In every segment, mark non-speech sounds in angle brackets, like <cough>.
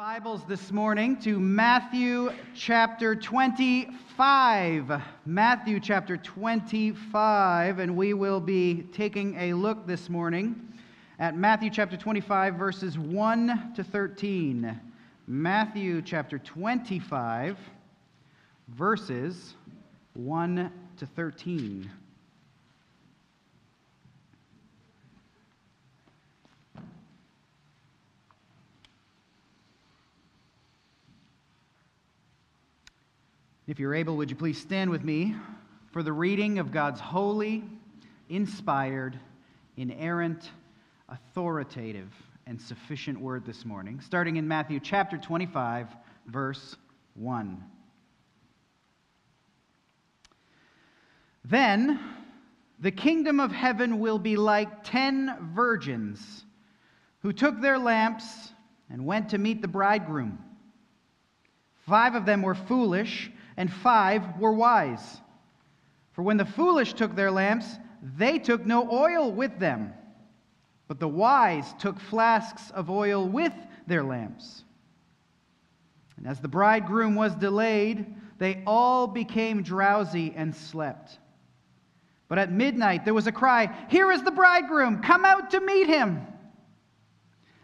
Bibles this morning to Matthew chapter 25. Matthew chapter 25, and we will be taking a look this morning at Matthew chapter 25, verses 1 to 13. Matthew chapter 25, verses 1 to 13. If you're able, would you please stand with me for the reading of God's holy, inspired, inerrant, authoritative, and sufficient word this morning, starting in Matthew chapter 25, verse 1. Then the kingdom of heaven will be like ten virgins who took their lamps and went to meet the bridegroom. Five of them were foolish and five were wise. For when the foolish took their lamps, they took no oil with them, but the wise took flasks of oil with their lamps. And as the bridegroom was delayed, they all became drowsy and slept. But at midnight there was a cry Here is the bridegroom! Come out to meet him!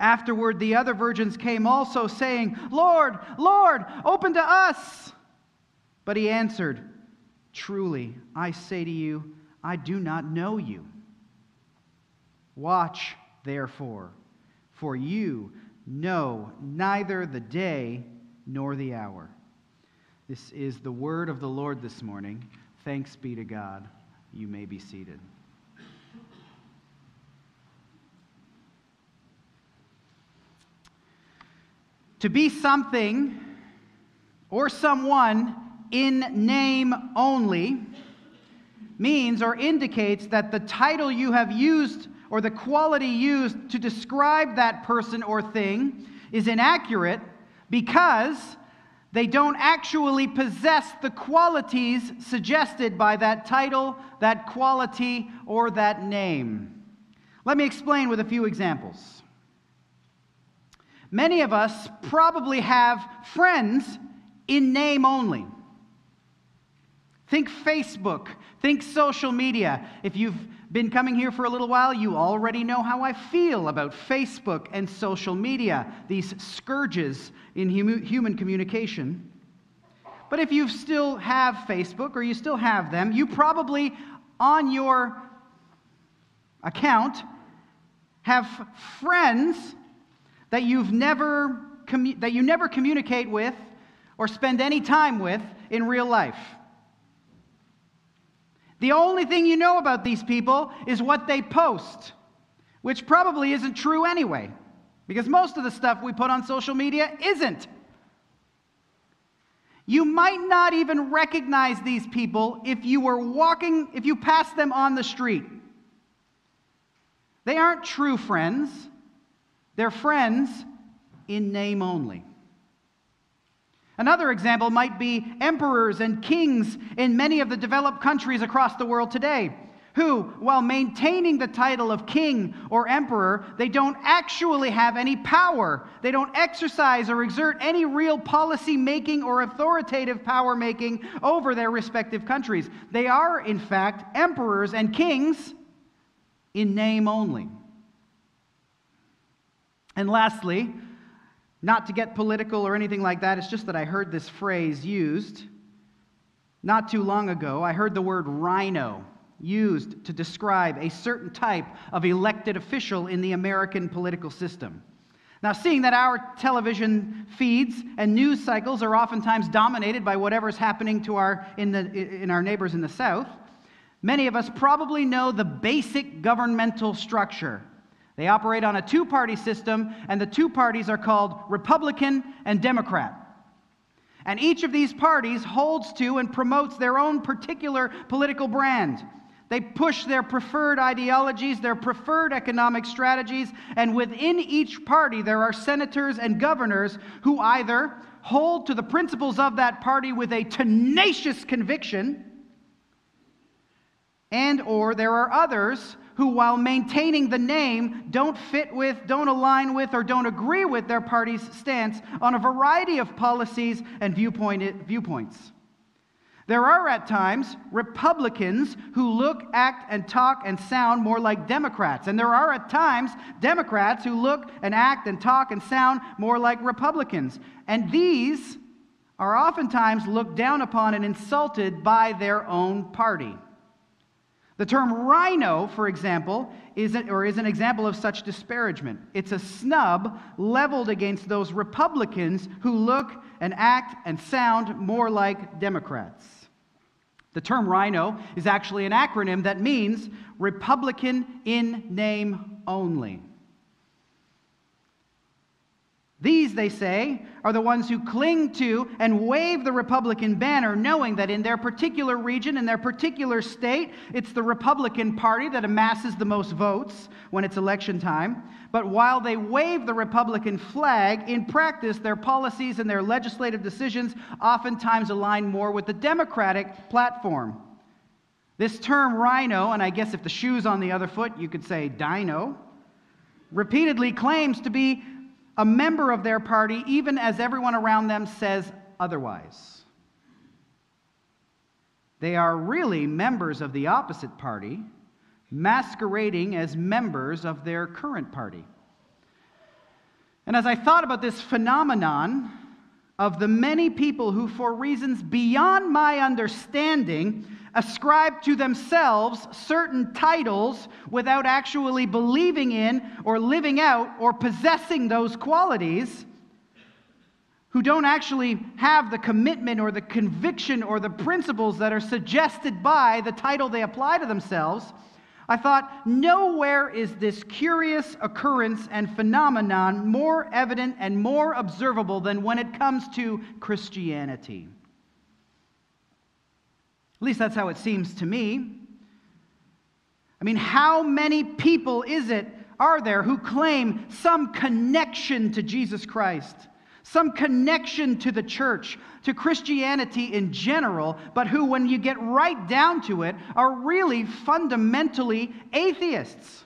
Afterward, the other virgins came also, saying, Lord, Lord, open to us. But he answered, Truly, I say to you, I do not know you. Watch, therefore, for you know neither the day nor the hour. This is the word of the Lord this morning. Thanks be to God. You may be seated. To be something or someone in name only means or indicates that the title you have used or the quality used to describe that person or thing is inaccurate because they don't actually possess the qualities suggested by that title, that quality, or that name. Let me explain with a few examples. Many of us probably have friends in name only. Think Facebook, think social media. If you've been coming here for a little while, you already know how I feel about Facebook and social media, these scourges in human communication. But if you still have Facebook or you still have them, you probably on your account have friends that you've never commu- that you never communicate with or spend any time with in real life. The only thing you know about these people is what they post, which probably isn't true anyway, because most of the stuff we put on social media isn't. You might not even recognize these people if you were walking, if you passed them on the street. They aren't true friends. They're friends in name only. Another example might be emperors and kings in many of the developed countries across the world today, who, while maintaining the title of king or emperor, they don't actually have any power. They don't exercise or exert any real policy making or authoritative power making over their respective countries. They are, in fact, emperors and kings in name only. And lastly, not to get political or anything like that, it's just that I heard this phrase used not too long ago. I heard the word RINO used to describe a certain type of elected official in the American political system. Now, seeing that our television feeds and news cycles are oftentimes dominated by whatever's happening to our, in, the, in our neighbors in the South, many of us probably know the basic governmental structure they operate on a two party system, and the two parties are called Republican and Democrat. And each of these parties holds to and promotes their own particular political brand. They push their preferred ideologies, their preferred economic strategies, and within each party there are senators and governors who either hold to the principles of that party with a tenacious conviction and or there are others who while maintaining the name don't fit with don't align with or don't agree with their party's stance on a variety of policies and viewpoint, viewpoints there are at times Republicans who look, act, and talk and sound more like Democrats. And there are at times Democrats who look and act and talk and sound more like Republicans. And these are oftentimes looked down upon and insulted by their own party. The term RINO, for example, is, a, or is an example of such disparagement. It's a snub leveled against those Republicans who look and act and sound more like Democrats. The term RINO is actually an acronym that means Republican in name only. These, they say, are the ones who cling to and wave the Republican banner, knowing that in their particular region, in their particular state, it's the Republican Party that amasses the most votes when it's election time. But while they wave the Republican flag, in practice, their policies and their legislative decisions oftentimes align more with the Democratic platform. This term RINO, and I guess if the shoe's on the other foot, you could say DINO, repeatedly claims to be a member of their party, even as everyone around them says otherwise. They are really members of the opposite party, masquerading as members of their current party. And as I thought about this phenomenon of the many people who, for reasons beyond my understanding, ascribe to themselves certain titles without actually believing in or living out or possessing those qualities, who don't actually have the commitment or the conviction or the principles that are suggested by the title they apply to themselves. I thought, nowhere is this curious occurrence and phenomenon more evident and more observable than when it comes to Christianity. At least that's how it seems to me. I mean, how many people is it, are there, who claim some connection to Jesus Christ, some connection to the church, to Christianity in general, but who, when you get right down to it, are really fundamentally atheists?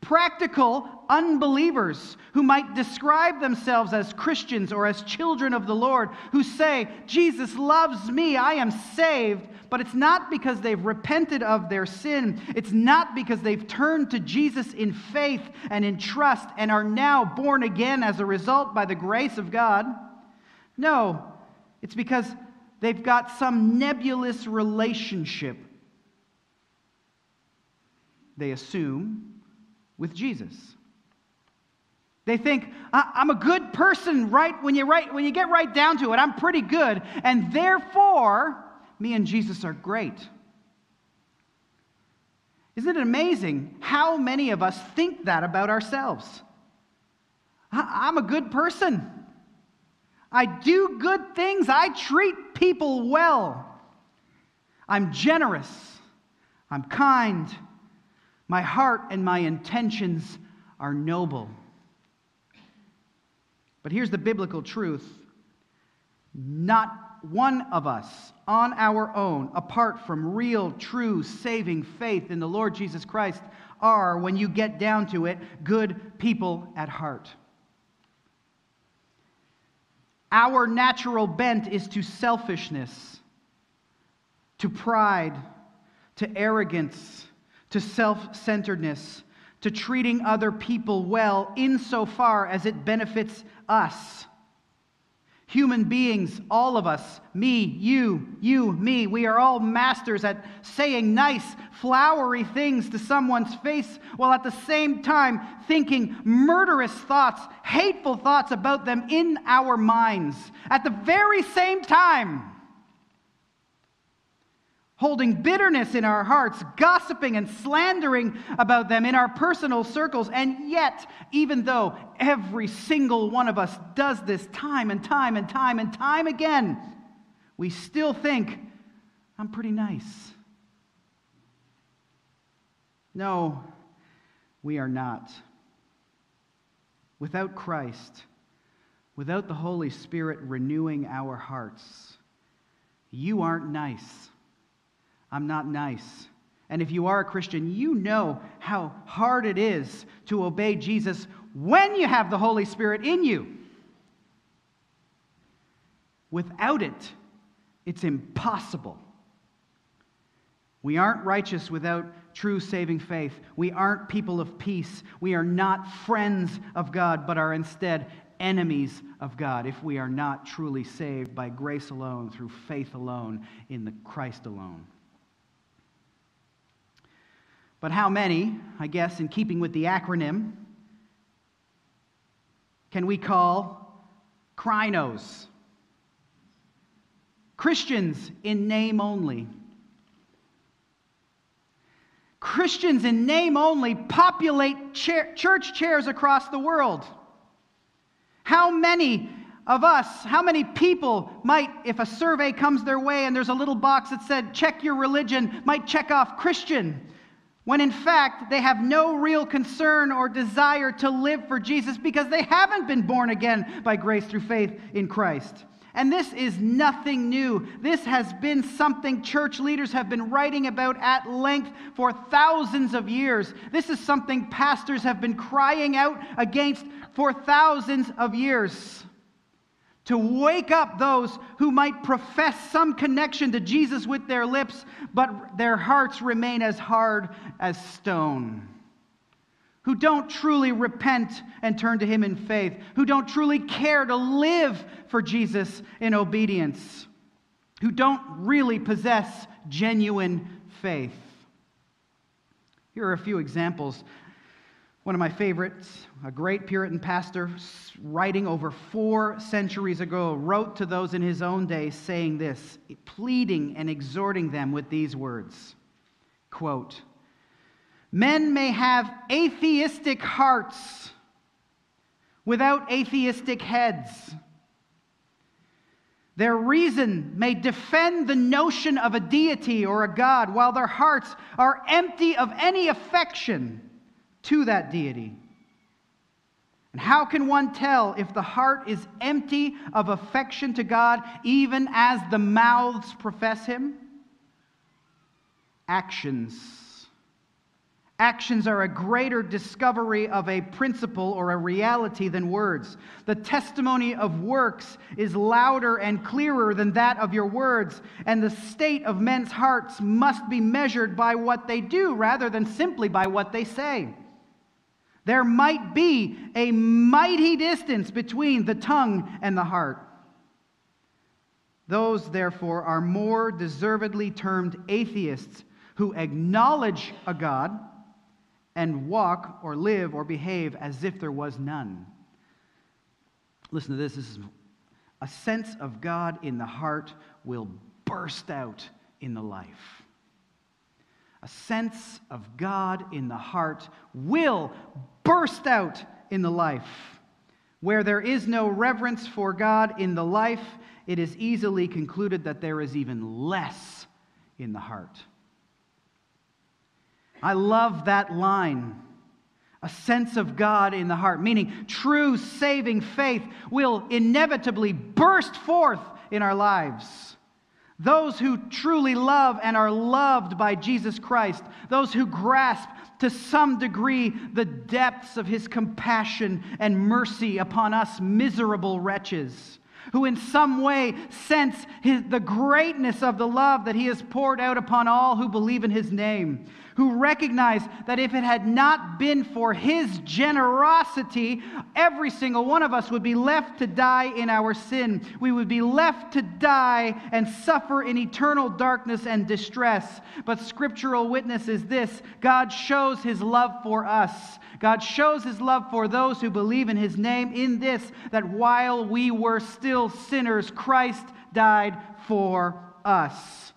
practical unbelievers who might describe themselves as Christians or as children of the Lord, who say, Jesus loves me, I am saved, but it's not because they've repented of their sin. It's not because they've turned to Jesus in faith and in trust and are now born again as a result by the grace of God. No, it's because they've got some nebulous relationship. They assume with Jesus. They think, I'm a good person, right? When you, when you get right down to it, I'm pretty good. And therefore, me and Jesus are great. Isn't it amazing how many of us think that about ourselves? I'm a good person. I do good things. I treat people well. I'm generous. I'm kind. My heart and my intentions are noble. But here's the biblical truth not one of us on our own, apart from real, true, saving faith in the Lord Jesus Christ, are, when you get down to it, good people at heart. Our natural bent is to selfishness, to pride, to arrogance to self centeredness, to treating other people well insofar as it benefits us. Human beings, all of us, me, you, you, me, we are all masters at saying nice, flowery things to someone's face while at the same time thinking murderous thoughts, hateful thoughts about them in our minds. At the very same time, holding bitterness in our hearts, gossiping and slandering about them in our personal circles. And yet, even though every single one of us does this time and time and time and time again, we still think, I'm pretty nice. No, we are not. Without Christ, without the Holy Spirit renewing our hearts, you aren't nice. I'm not nice. And if you are a Christian, you know how hard it is to obey Jesus when you have the Holy Spirit in you. Without it, it's impossible. We aren't righteous without true saving faith. We aren't people of peace. We are not friends of God, but are instead enemies of God if we are not truly saved by grace alone, through faith alone, in the Christ alone. But how many, I guess, in keeping with the acronym, can we call Crinos? Christians in name only. Christians in name only populate chair, church chairs across the world. How many of us, how many people might, if a survey comes their way and there's a little box that said, check your religion, might check off Christian? When in fact they have no real concern or desire to live for Jesus because they haven't been born again by grace through faith in Christ. And this is nothing new. This has been something church leaders have been writing about at length for thousands of years. This is something pastors have been crying out against for thousands of years to wake up those who might profess some connection to Jesus with their lips, but their hearts remain as hard as stone. Who don't truly repent and turn to Him in faith, who don't truly care to live for Jesus in obedience, who don't really possess genuine faith. Here are a few examples one of my favorites, a great Puritan pastor writing over four centuries ago, wrote to those in his own day saying this, pleading and exhorting them with these words quote, Men may have atheistic hearts without atheistic heads. Their reason may defend the notion of a deity or a God, while their hearts are empty of any affection to that deity. And how can one tell if the heart is empty of affection to God, even as the mouths profess Him? Actions. Actions are a greater discovery of a principle or a reality than words. The testimony of works is louder and clearer than that of your words, and the state of men's hearts must be measured by what they do rather than simply by what they say. There might be a mighty distance between the tongue and the heart. Those, therefore, are more deservedly termed atheists who acknowledge a God and walk or live or behave as if there was none. Listen to this. This is a sense of God in the heart will burst out in the life. A sense of God in the heart will burst out in the life. Where there is no reverence for God in the life, it is easily concluded that there is even less in the heart. I love that line. A sense of God in the heart, meaning true saving faith will inevitably burst forth in our lives. Those who truly love and are loved by Jesus Christ, those who grasp to some degree the depths of his compassion and mercy upon us miserable wretches, who in some way sense his, the greatness of the love that he has poured out upon all who believe in his name, who recognize that if it had not been for his generosity, every single one of us would be left to die in our sin. We would be left to die and suffer in eternal darkness and distress. But scriptural witness is this God shows his love for us. God shows his love for those who believe in his name in this that while we were still sinners, Christ died for us.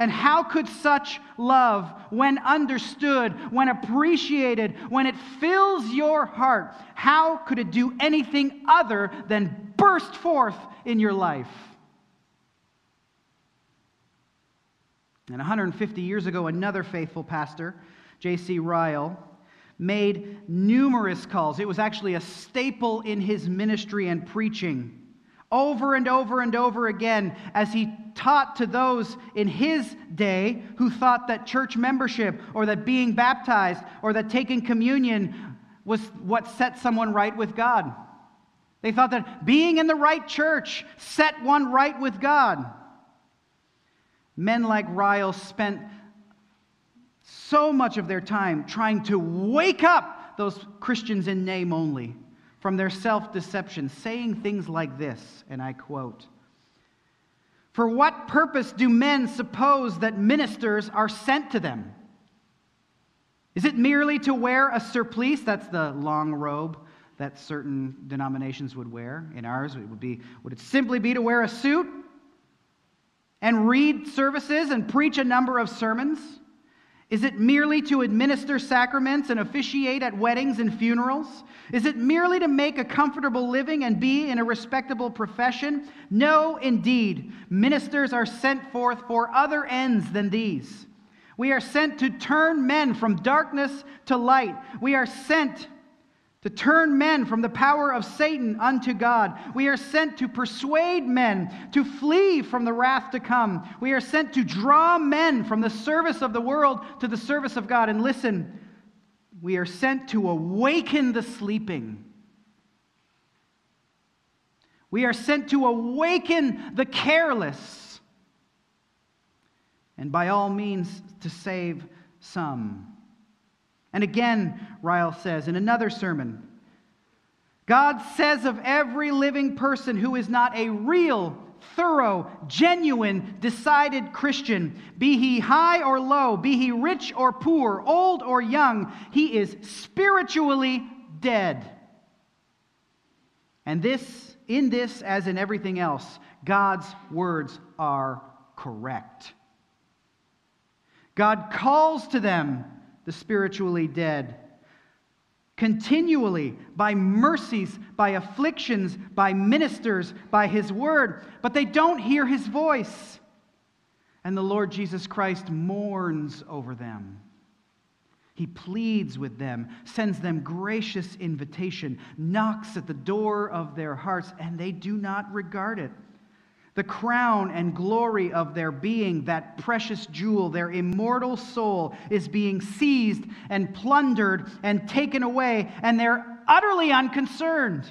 And how could such love, when understood, when appreciated, when it fills your heart, how could it do anything other than burst forth in your life? And 150 years ago, another faithful pastor, J.C. Ryle, made numerous calls. It was actually a staple in his ministry and preaching over and over and over again as he taught to those in his day who thought that church membership or that being baptized or that taking communion was what set someone right with God. They thought that being in the right church set one right with God. Men like Ryle spent so much of their time trying to wake up those Christians in name only from their self deception, saying things like this, and I quote For what purpose do men suppose that ministers are sent to them? Is it merely to wear a surplice? That's the long robe that certain denominations would wear. In ours, it would be would it simply be to wear a suit and read services and preach a number of sermons? Is it merely to administer sacraments and officiate at weddings and funerals? Is it merely to make a comfortable living and be in a respectable profession? No, indeed. Ministers are sent forth for other ends than these. We are sent to turn men from darkness to light. We are sent to turn men from the power of Satan unto God. We are sent to persuade men to flee from the wrath to come. We are sent to draw men from the service of the world to the service of God. And listen, we are sent to awaken the sleeping. We are sent to awaken the careless. And by all means, to save some. And again, Ryle says in another sermon God says of every living person who is not a real, thorough, genuine, decided Christian, be he high or low, be he rich or poor, old or young, he is spiritually dead. And this, in this as in everything else, God's words are correct. God calls to them the spiritually dead. Continually, by mercies, by afflictions, by ministers, by his word, but they don't hear his voice. And the Lord Jesus Christ mourns over them. He pleads with them, sends them gracious invitation, knocks at the door of their hearts, and they do not regard it. The crown and glory of their being, that precious jewel, their immortal soul, is being seized and plundered and taken away, and they're utterly unconcerned.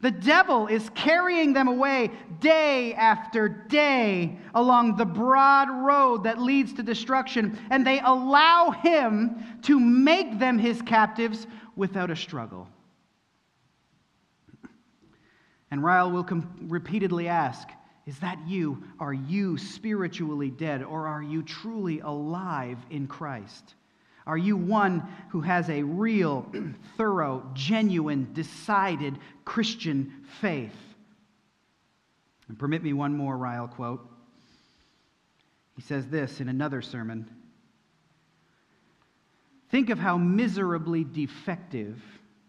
The devil is carrying them away day after day along the broad road that leads to destruction, and they allow him to make them his captives without a struggle. And Ryle will com- repeatedly ask, Is that you? Are you spiritually dead, or are you truly alive in Christ? Are you one who has a real, <clears throat> thorough, genuine, decided Christian faith? And permit me one more Ryle quote. He says this in another sermon Think of how miserably defective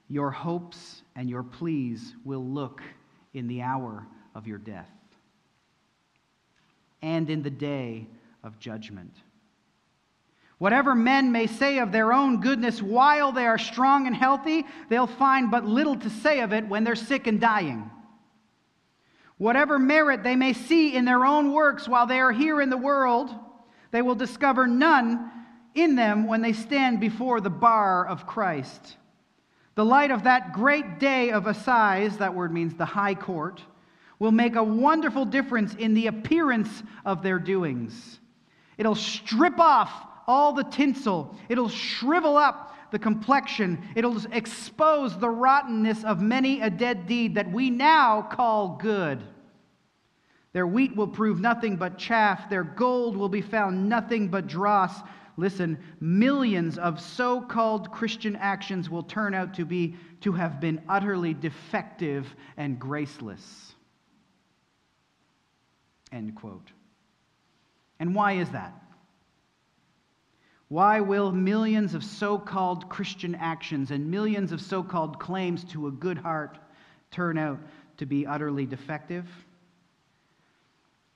your hopes and your pleas will look in the hour of your death and in the day of judgment. Whatever men may say of their own goodness while they are strong and healthy, they'll find but little to say of it when they're sick and dying. Whatever merit they may see in their own works while they are here in the world, they will discover none in them when they stand before the bar of Christ. The light of that great day of assize, that word means the high court, will make a wonderful difference in the appearance of their doings. It'll strip off all the tinsel, it'll shrivel up the complexion, it'll expose the rottenness of many a dead deed that we now call good. Their wheat will prove nothing but chaff, their gold will be found nothing but dross listen, millions of so called Christian actions will turn out to be to have been utterly defective and graceless. End quote. And why is that? Why will millions of so called Christian actions and millions of so called claims to a good heart turn out to be utterly defective?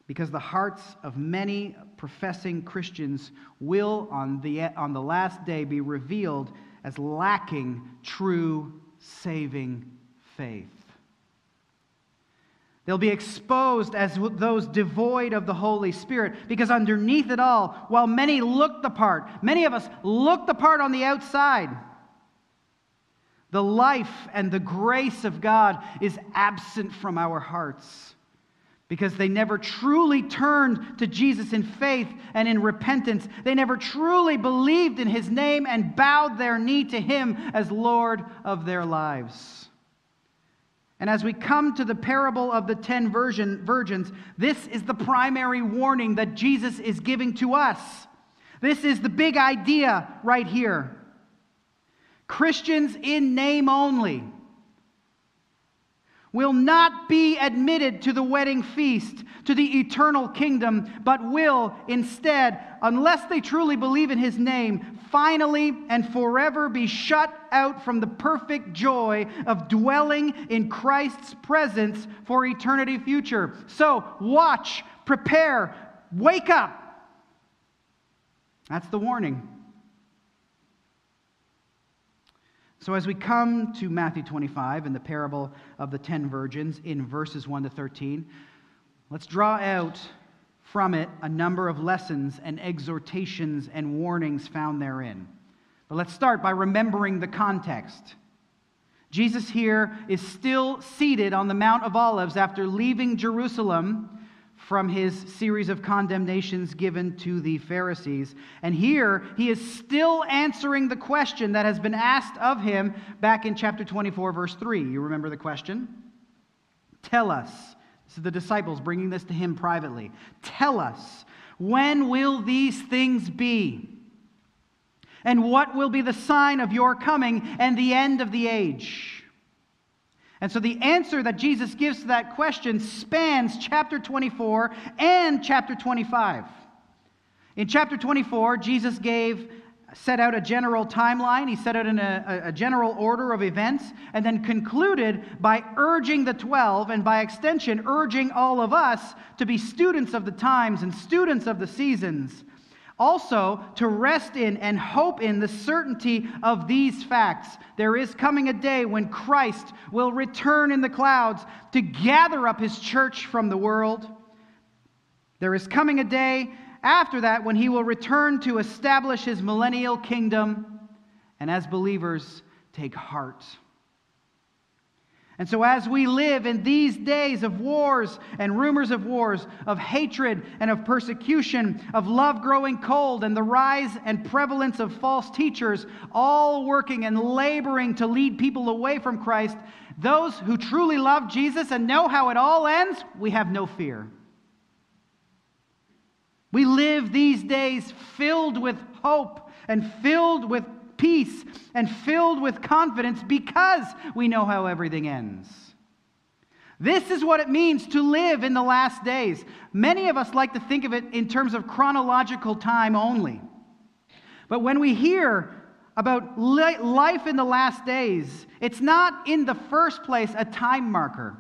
Because the hearts of many professing Christians will, on the, on the last day, be revealed as lacking true saving faith. They'll be exposed as those devoid of the Holy Spirit because underneath it all, while many look the part, many of us look the part on the outside, the life and the grace of God is absent from our hearts because they never truly turned to Jesus in faith and in repentance. They never truly believed in his name and bowed their knee to him as Lord of their lives. And as we come to the parable of the ten virgin, virgins, this is the primary warning that Jesus is giving to us. This is the big idea right here. Christians in name only will not be admitted to the wedding feast, to the eternal kingdom, but will instead, unless they truly believe in his name, finally and forever be shut out from the perfect joy of dwelling in Christ's presence for eternity future. So, watch, prepare, wake up. That's the warning. So, as we come to Matthew 25 and the parable of the ten virgins in verses 1 to 13, let's draw out from it a number of lessons and exhortations and warnings found therein. But let's start by remembering the context. Jesus here is still seated on the Mount of Olives after leaving Jerusalem from his series of condemnations given to the Pharisees. And here he is still answering the question that has been asked of him back in chapter 24, verse 3. You remember the question? Tell us. This is the disciples bringing this to him privately. Tell us, when will these things be? And what will be the sign of your coming and the end of the age? And so the answer that Jesus gives to that question spans chapter 24 and chapter 25. In chapter 24, Jesus gave set out a general timeline, he set out in a, a, general order of events, and then concluded by urging the 12 and by extension urging all of us to be students of the times and students of the seasons also, to rest in and hope in the certainty of these facts. There is coming a day when Christ will return in the clouds to gather up his church from the world. There is coming a day after that when he will return to establish his millennial kingdom. And as believers, take heart. And so, as we live in these days of wars and rumors of wars, of hatred and of persecution, of love growing cold, and the rise and prevalence of false teachers, all working and laboring to lead people away from Christ, those who truly love Jesus and know how it all ends, we have no fear. We live these days filled with hope and filled peace and filled with confidence because we know how everything ends. This is what it means to live in the last days. Many of us like to think of it in terms of chronological time only. But when we hear about life in the last days, it's not in the first place a time marker,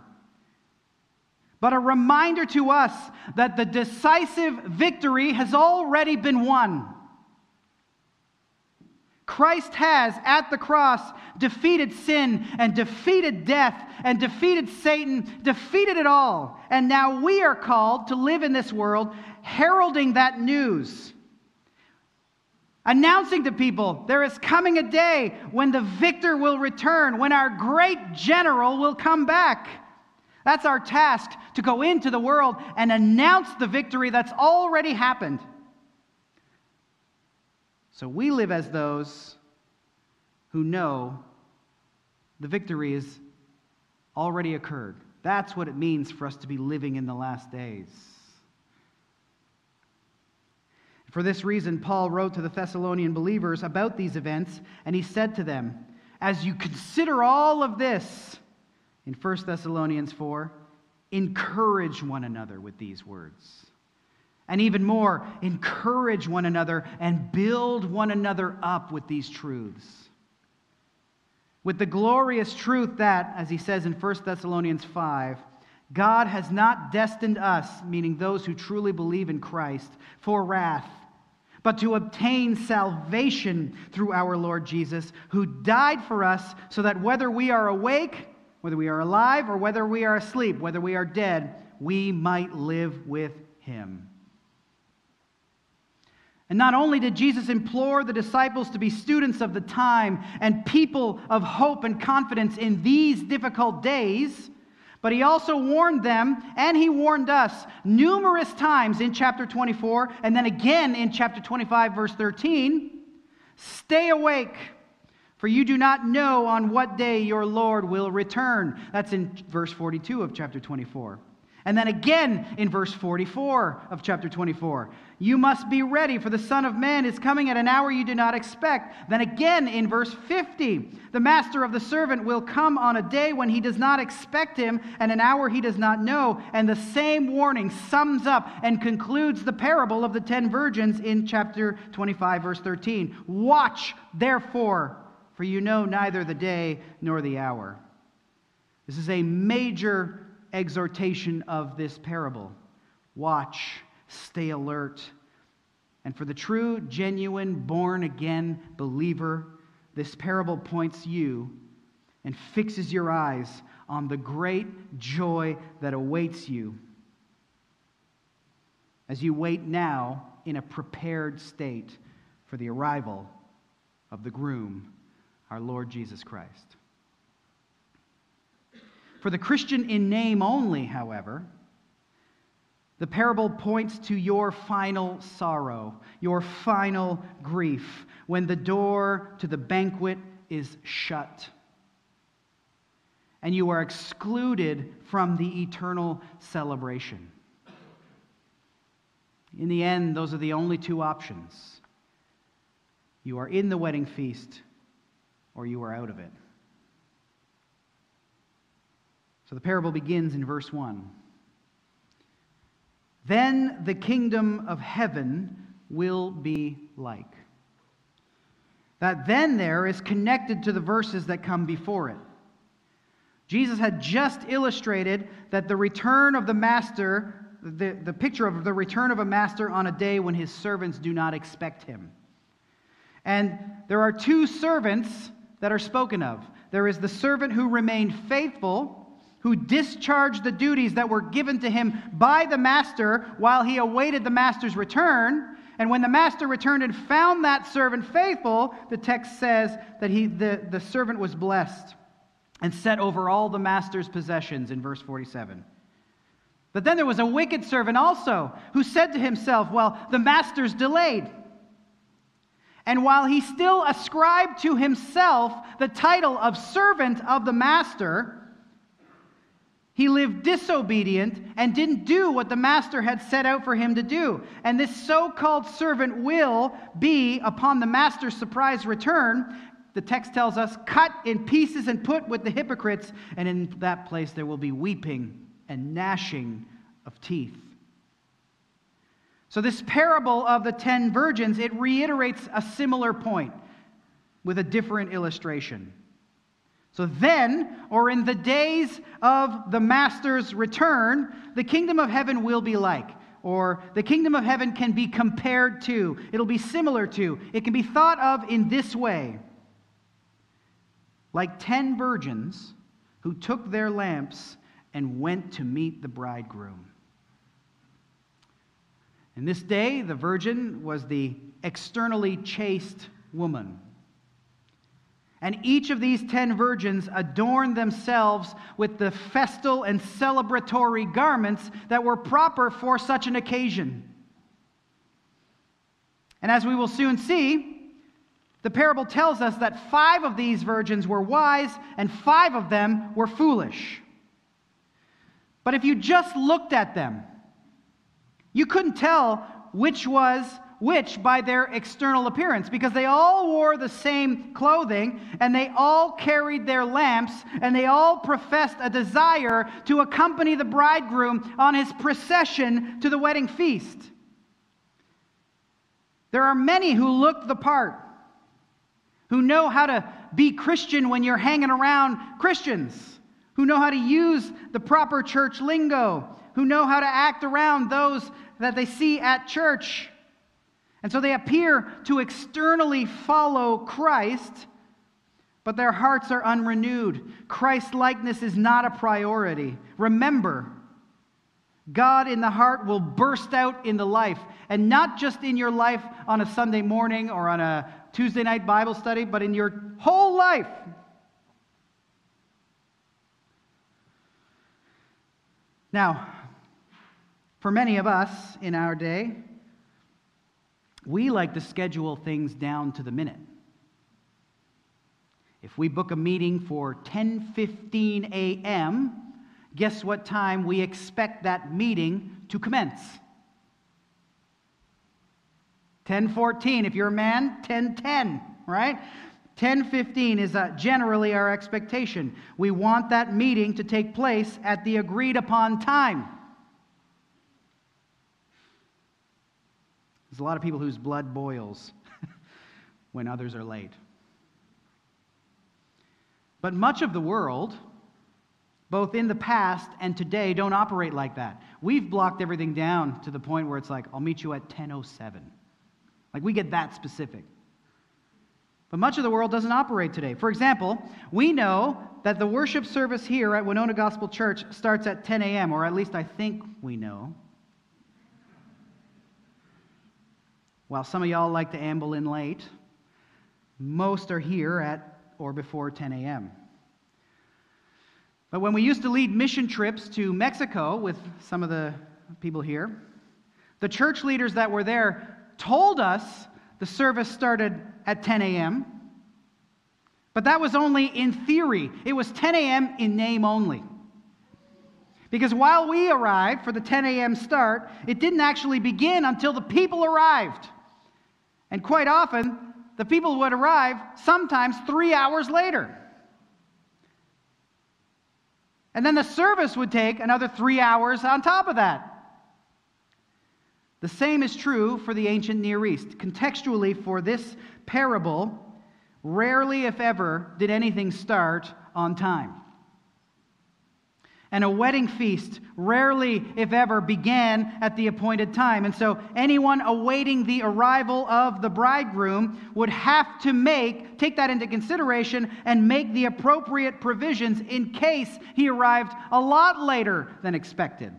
but a reminder to us that the decisive victory has already been won. Christ has, at the cross, defeated sin and defeated death and defeated Satan, defeated it all. And now we are called to live in this world heralding that news. Announcing to people there is coming a day when the victor will return, when our great general will come back. That's our task to go into the world and announce the victory that's already happened. So we live as those who know the victory has already occurred. That's what it means for us to be living in the last days. For this reason, Paul wrote to the Thessalonian believers about these events, and he said to them, As you consider all of this, in 1 Thessalonians 4, encourage one another with these words. And even more, encourage one another and build one another up with these truths. With the glorious truth that, as he says in 1 Thessalonians 5, God has not destined us, meaning those who truly believe in Christ, for wrath, but to obtain salvation through our Lord Jesus, who died for us, so that whether we are awake, whether we are alive, or whether we are asleep, whether we are dead, we might live with him. And not only did Jesus implore the disciples to be students of the time and people of hope and confidence in these difficult days, but he also warned them and he warned us numerous times in chapter 24 and then again in chapter 25, verse 13 stay awake, for you do not know on what day your Lord will return. That's in verse 42 of chapter 24. And then again in verse 44 of chapter 24, you must be ready, for the Son of Man is coming at an hour you do not expect. Then again in verse 50, the master of the servant will come on a day when he does not expect him, and an hour he does not know. And the same warning sums up and concludes the parable of the ten virgins in chapter 25, verse 13. Watch, therefore, for you know neither the day nor the hour. This is a major exhortation of this parable. Watch, stay alert. And for the true, genuine, born again believer, this parable points you and fixes your eyes on the great joy that awaits you as you wait now in a prepared state for the arrival of the groom, our Lord Jesus Christ. For the Christian in name only, however, the parable points to your final sorrow, your final grief, when the door to the banquet is shut and you are excluded from the eternal celebration. In the end, those are the only two options. You are in the wedding feast or you are out of it. So the parable begins in verse 1. Then the kingdom of heaven will be like. That then there is connected to the verses that come before it. Jesus had just illustrated that the return of the master, the, the picture of the return of a master on a day when his servants do not expect him. And there are two servants that are spoken of. There is the servant who remained faithful who discharged the duties that were given to him by the master while he awaited the master's return. And when the master returned and found that servant faithful, the text says that he, the, the servant was blessed and set over all the master's possessions in verse 47. But then there was a wicked servant also who said to himself, Well, the master's delayed. And while he still ascribed to himself the title of servant of the master, he lived disobedient and didn't do what the master had set out for him to do. And this so called servant will be, upon the master's surprise return, the text tells us, cut in pieces and put with the hypocrites, and in that place there will be weeping and gnashing of teeth. So, this parable of the ten virgins, it reiterates a similar point with a different illustration. So then, or in the days of the master's return, the kingdom of heaven will be like, or the kingdom of heaven can be compared to, it'll be similar to, it can be thought of in this way like ten virgins who took their lamps and went to meet the bridegroom. In this day, the virgin was the externally chaste woman. And each of these ten virgins adorned themselves with the festal and celebratory garments that were proper for such an occasion. And as we will soon see, the parable tells us that five of these virgins were wise and five of them were foolish. But if you just looked at them, you couldn't tell which was which by their external appearance, because they all wore the same clothing, and they all carried their lamps, and they all professed a desire to accompany the bridegroom on his procession to the wedding feast. There are many who look the part, who know how to be Christian when you're hanging around Christians, who know how to use the proper church lingo, who know how to act around those that they see at church. And so they appear to externally follow Christ, but their hearts are unrenewed. Christ likeness is not a priority. Remember, God in the heart will burst out in the life, and not just in your life on a Sunday morning or on a Tuesday night Bible study, but in your whole life. Now, for many of us in our day, we like to schedule things down to the minute. If we book a meeting for 10:15 a.m., guess what time we expect that meeting to commence? 10:14 if you're a man, 10:10, right? 10:15 is uh, generally our expectation. We want that meeting to take place at the agreed upon time. There's a lot of people whose blood boils <laughs> when others are late. But much of the world both in the past and today, don't operate like that. We've blocked everything down to the point where it's like, I'll meet you at 10.07. Like, we get that specific. But much of the world doesn't operate today. For example, we know that the worship service here at Winona Gospel Church starts at 10 a.m., or at least I think we know. While some of y'all like to amble in late, most are here at or before 10 a.m. But when we used to lead mission trips to Mexico with some of the people here, the church leaders that were there told us the service started at 10 a.m., but that was only in theory. It was 10 a.m. in name only. Because while we arrived for the 10 a.m. start, it didn't actually begin until the people arrived. And quite often, the people would arrive sometimes three hours later. And then the service would take another three hours on top of that. The same is true for the ancient Near East. Contextually, for this parable, rarely, if ever, did anything start on time and a wedding feast rarely, if ever, began at the appointed time. And so anyone awaiting the arrival of the bridegroom would have to make, take that into consideration and make the appropriate provisions in case he arrived a lot later than expected.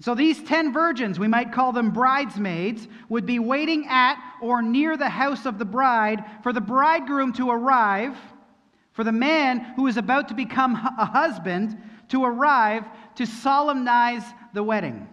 So these 10 virgins, we might call them bridesmaids, would be waiting at or near the house of the bride for the bridegroom to arrive for the man who is about to become a husband to arrive to solemnize the wedding.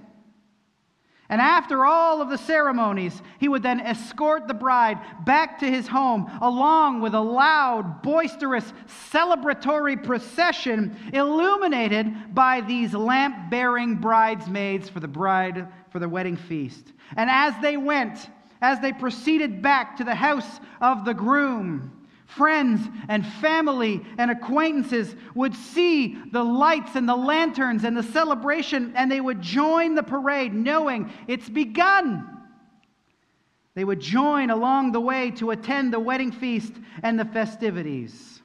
And after all of the ceremonies, he would then escort the bride back to his home, along with a loud, boisterous, celebratory procession illuminated by these lamp bearing bridesmaids for the bride for the wedding feast. And as they went, as they proceeded back to the house of the groom, friends and family and acquaintances would see the lights and the lanterns and the celebration, and they would join the parade knowing it's begun. They would join along the way to attend the wedding feast and the festivities.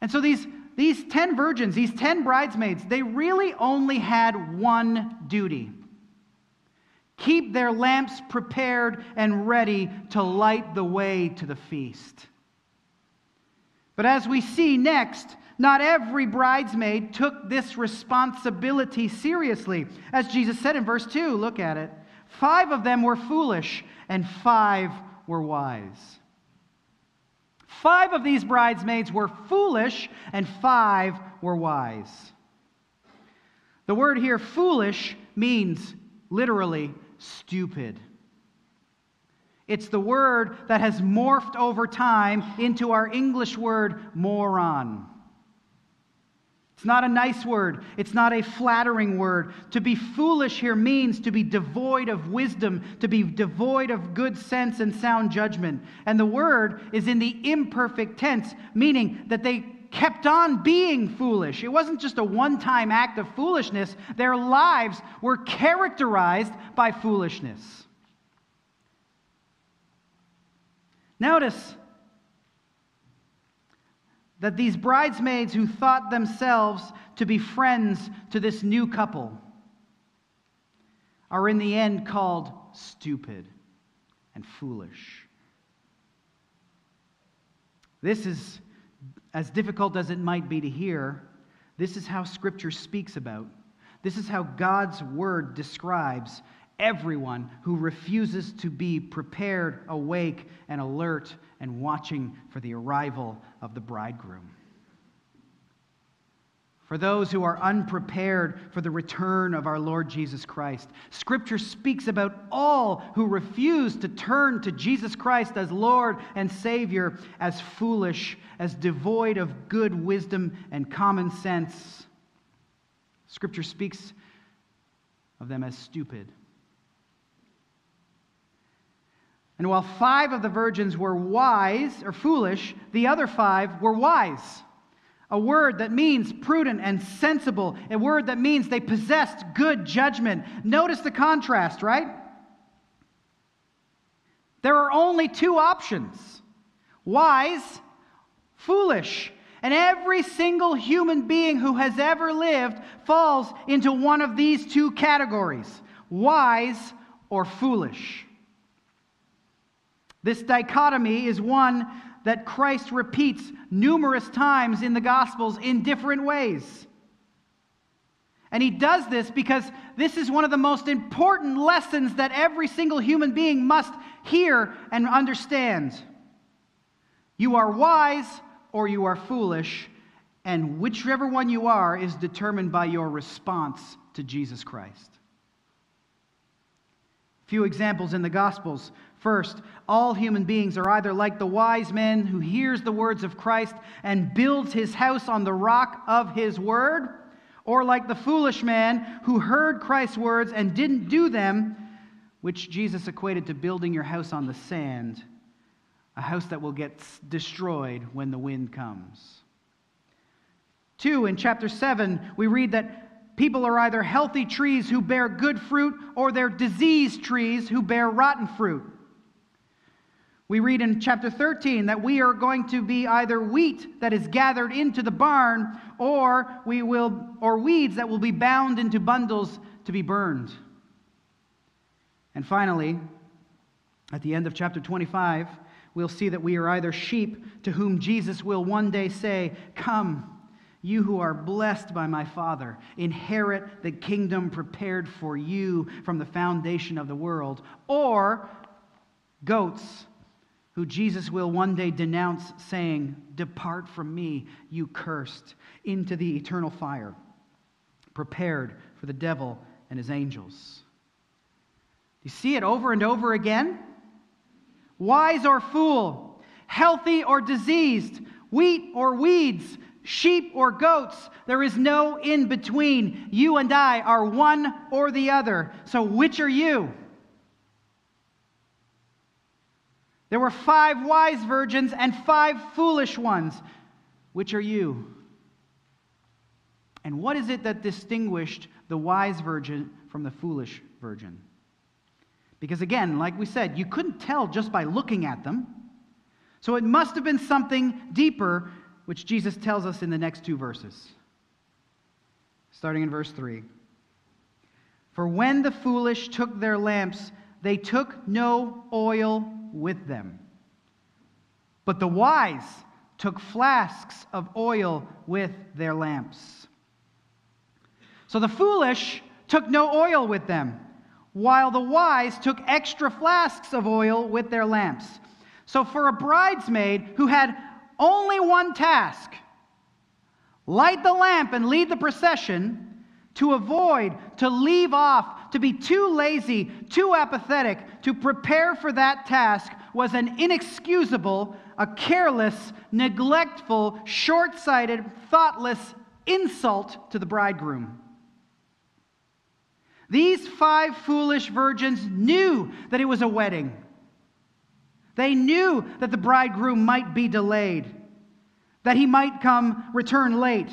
And so these, these 10 virgins, these 10 bridesmaids, they really only had one duty keep their lamps prepared and ready to light the way to the feast. But as we see next, not every bridesmaid took this responsibility seriously. As Jesus said in verse 2, look at it. Five of them were foolish, and five were wise. Five of these bridesmaids were foolish, and five were wise. The word here, foolish, means literally stupid. It's the word that has morphed over time into our English word moron. It's not a nice word. It's not a flattering word. To be foolish here means to be devoid of wisdom, to be devoid of good sense and sound judgment. And the word is in the imperfect tense, meaning that they kept on being foolish. It wasn't just a one time act of foolishness, their lives were characterized by foolishness. Notice that these bridesmaids who thought themselves to be friends to this new couple are in the end called stupid and foolish. This is as difficult as it might be to hear. This is how Scripture speaks about. This is how God's Word describes everyone who refuses to be prepared, awake, and alert, and watching for the arrival of the bridegroom. For those who are unprepared for the return of our Lord Jesus Christ, Scripture speaks about all who refuse to turn to Jesus Christ as Lord and Savior as foolish, as devoid of good wisdom and common sense. Scripture speaks of them as stupid. And while five of the virgins were wise or foolish, the other five were wise. A word that means prudent and sensible, a word that means they possessed good judgment. Notice the contrast, right? There are only two options wise, foolish. And every single human being who has ever lived falls into one of these two categories wise or foolish. This dichotomy is one that Christ repeats numerous times in the Gospels in different ways. And he does this because this is one of the most important lessons that every single human being must hear and understand. You are wise or you are foolish, and whichever one you are is determined by your response to Jesus Christ. A few examples in the Gospels. First, all human beings are either like the wise man who hears the words of Christ and builds his house on the rock of his word, or like the foolish man who heard Christ's words and didn't do them, which Jesus equated to building your house on the sand, a house that will get destroyed when the wind comes. Two, in chapter 7, we read that people are either healthy trees who bear good fruit or they're diseased trees who bear rotten fruit. We read in chapter 13 that we are going to be either wheat that is gathered into the barn or we will or weeds that will be bound into bundles to be burned. And finally, at the end of chapter 25, we'll see that we are either sheep to whom Jesus will one day say, "Come, you who are blessed by my Father, inherit the kingdom prepared for you from the foundation of the world," or goats who Jesus will one day denounce, saying, Depart from me, you cursed, into the eternal fire, prepared for the devil and his angels. You see it over and over again? Wise or fool, healthy or diseased, wheat or weeds, sheep or goats. There is no in between. You and I are one or the other. So, which are you? There were five wise virgins and five foolish ones. Which are you? And what is it that distinguished the wise virgin from the foolish virgin? Because again, like we said, you couldn't tell just by looking at them. So it must have been something deeper, which Jesus tells us in the next two verses. Starting in verse 3. For when the foolish took their lamps, they took no oil with them. But the wise took flasks of oil with their lamps. So the foolish took no oil with them, while the wise took extra flasks of oil with their lamps. So for a bridesmaid who had only one task, light the lamp and lead the procession, to avoid, to leave off, to be too lazy, too apathetic, to prepare for that task was an inexcusable, a careless, neglectful, short sighted, thoughtless insult to the bridegroom. These five foolish virgins knew that it was a wedding. They knew that the bridegroom might be delayed, that he might come return late.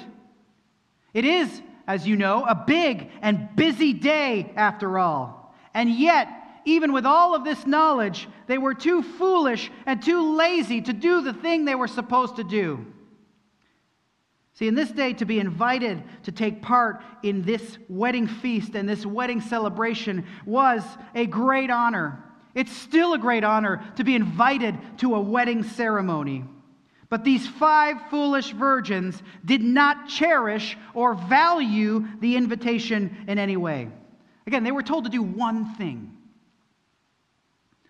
It is as you know, a big and busy day after all. And yet, even with all of this knowledge, they were too foolish and too lazy to do the thing they were supposed to do. See, in this day, to be invited to take part in this wedding feast and this wedding celebration was a great honor. It's still a great honor to be invited to a wedding ceremony. But these five foolish virgins did not cherish or value the invitation in any way. Again, they were told to do one thing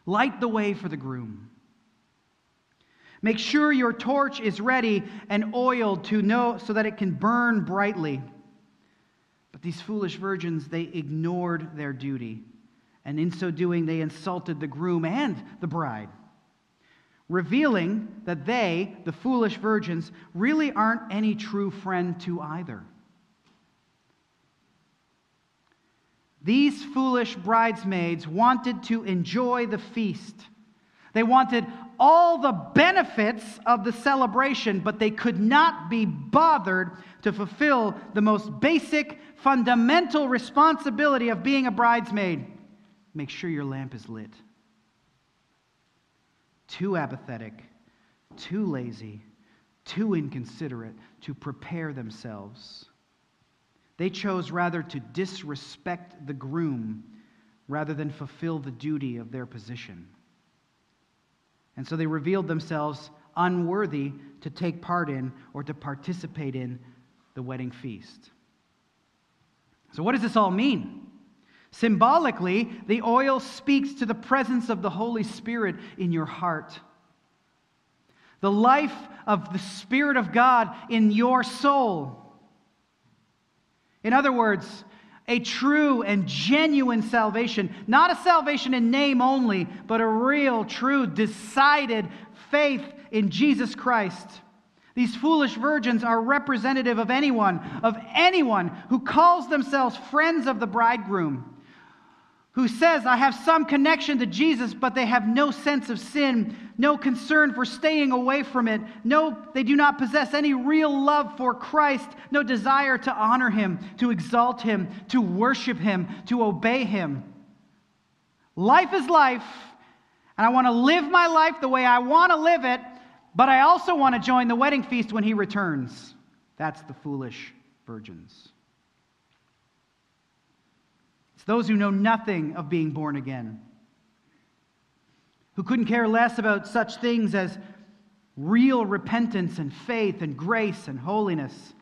light the way for the groom. Make sure your torch is ready and oiled to know so that it can burn brightly. But these foolish virgins, they ignored their duty. And in so doing, they insulted the groom and the bride, revealing that they, the foolish virgins, really aren't any true friend to either. These foolish bridesmaids wanted to enjoy the feast. They wanted all the benefits of the celebration, but they could not be bothered to fulfill the most basic, fundamental responsibility of being a bridesmaid make sure your lamp is lit. Too apathetic, too lazy, too inconsiderate to prepare themselves. They chose rather to disrespect the groom rather than fulfill the duty of their position. And so they revealed themselves unworthy to take part in or to participate in the wedding feast. So, what does this all mean? Symbolically, the oil speaks to the presence of the Holy Spirit in your heart. The life of the Spirit of God in your soul. In other words, a true and genuine salvation, not a salvation in name only, but a real, true, decided faith in Jesus Christ. These foolish virgins are representative of anyone, of anyone who calls themselves friends of the bridegroom who says, I have some connection to Jesus, but they have no sense of sin, no concern for staying away from it, no, they do not possess any real love for Christ, no desire to honor him, to exalt him, to worship him, to obey him. Life is life, and I want to live my life the way I want to live it, but I also want to join the wedding feast when he returns. That's the foolish virgins. It's those who know nothing of being born again, who couldn't care less about such things as real repentance and faith and grace and holiness.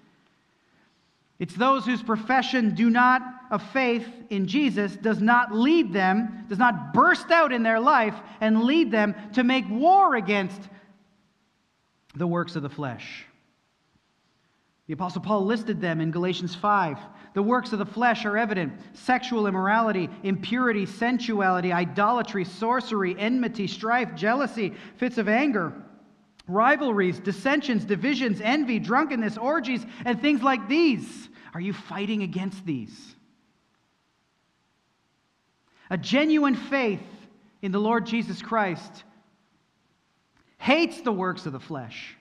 It's those whose profession do not of faith in Jesus does not lead them, does not burst out in their life and lead them to make war against the works of the flesh. The Apostle Paul listed them in Galatians 5 the works of the flesh are evident sexual immorality, impurity, sensuality, idolatry, sorcery, enmity, strife, jealousy, fits of anger, rivalries, dissensions, divisions, envy, drunkenness, orgies, and things like these. Are you fighting against these? A genuine faith in the Lord Jesus Christ hates the works of the flesh,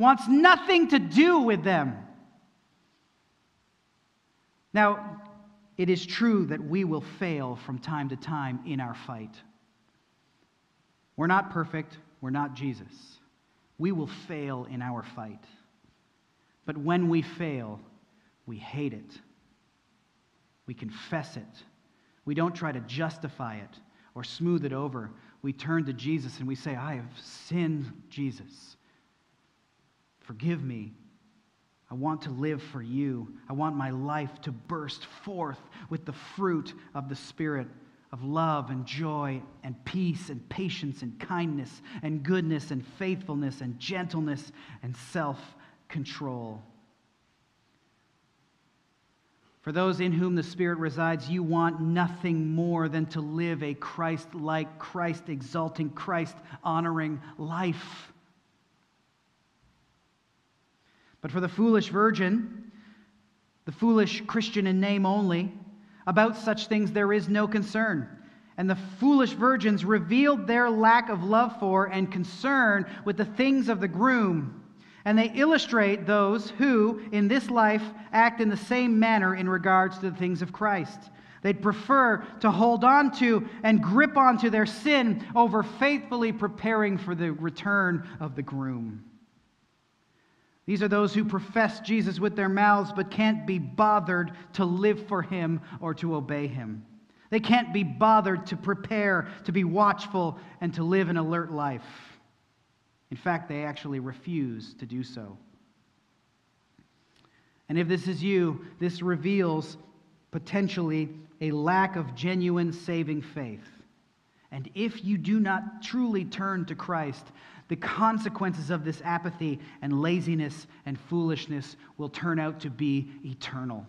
wants nothing to do with them. Now, it is true that we will fail from time to time in our fight. We're not perfect, we're not Jesus. We will fail in our fight. But when we fail, we hate it. We confess it. We don't try to justify it or smooth it over. We turn to Jesus and we say, I have sinned, Jesus. Forgive me. I want to live for you. I want my life to burst forth with the fruit of the Spirit of love and joy and peace and patience and kindness and goodness and faithfulness and gentleness and self control. For those in whom the Spirit resides, you want nothing more than to live a Christ like, Christ exalting, Christ honoring life. But for the foolish virgin, the foolish Christian in name only, about such things there is no concern. And the foolish virgins revealed their lack of love for and concern with the things of the groom. And they illustrate those who, in this life, act in the same manner in regards to the things of Christ. They'd prefer to hold on to and grip onto their sin over faithfully preparing for the return of the groom. These are those who profess Jesus with their mouths but can't be bothered to live for him or to obey him. They can't be bothered to prepare, to be watchful, and to live an alert life. In fact, they actually refuse to do so. And if this is you, this reveals potentially a lack of genuine saving faith. And if you do not truly turn to Christ, the consequences of this apathy and laziness and foolishness will turn out to be eternal.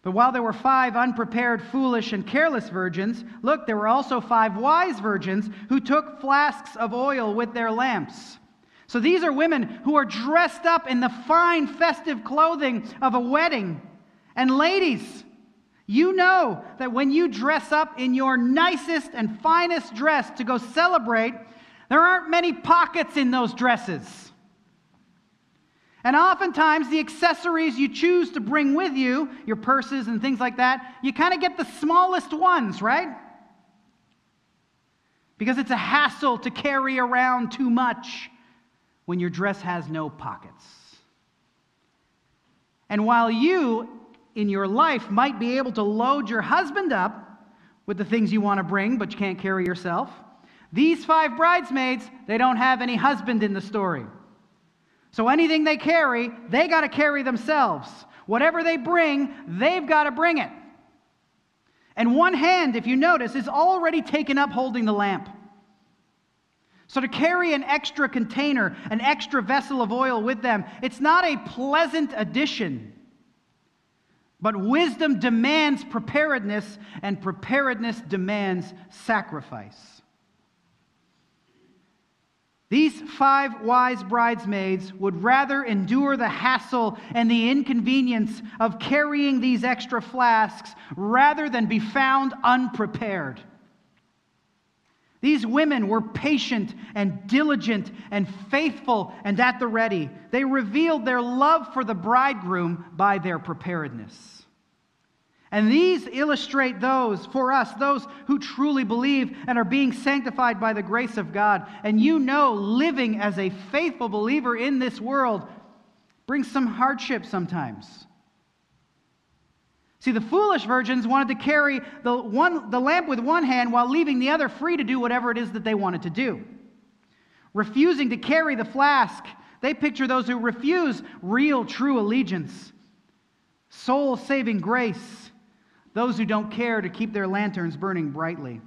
But while there were five unprepared, foolish, and careless virgins, look, there were also five wise virgins who took flasks of oil with their lamps. So these are women who are dressed up in the fine festive clothing of a wedding. And ladies, you know that when you dress up in your nicest and finest dress to go celebrate, there aren't many pockets in those dresses. And oftentimes, the accessories you choose to bring with you, your purses and things like that, you kind of get the smallest ones, right? Because it's a hassle to carry around too much when your dress has no pockets. And while you, in your life, might be able to load your husband up with the things you want to bring, but you can't carry yourself, these five bridesmaids, they don't have any husband in the story. So anything they carry, they got to carry themselves. Whatever they bring, they've got to bring it. And one hand, if you notice, is already taken up holding the lamp. So to carry an extra container, an extra vessel of oil with them, it's not a pleasant addition. But wisdom demands preparedness, and preparedness demands sacrifice. These five wise bridesmaids would rather endure the hassle and the inconvenience of carrying these extra flasks rather than be found unprepared. These women were patient and diligent and faithful and at the ready. They revealed their love for the bridegroom by their preparedness. And these illustrate those, for us, those who truly believe and are being sanctified by the grace of God. And you know, living as a faithful believer in this world brings some hardship sometimes. See, the foolish virgins wanted to carry the, one, the lamp with one hand while leaving the other free to do whatever it is that they wanted to do. Refusing to carry the flask, they picture those who refuse real, true allegiance, soul saving grace those who don't care to keep their lanterns burning brightly.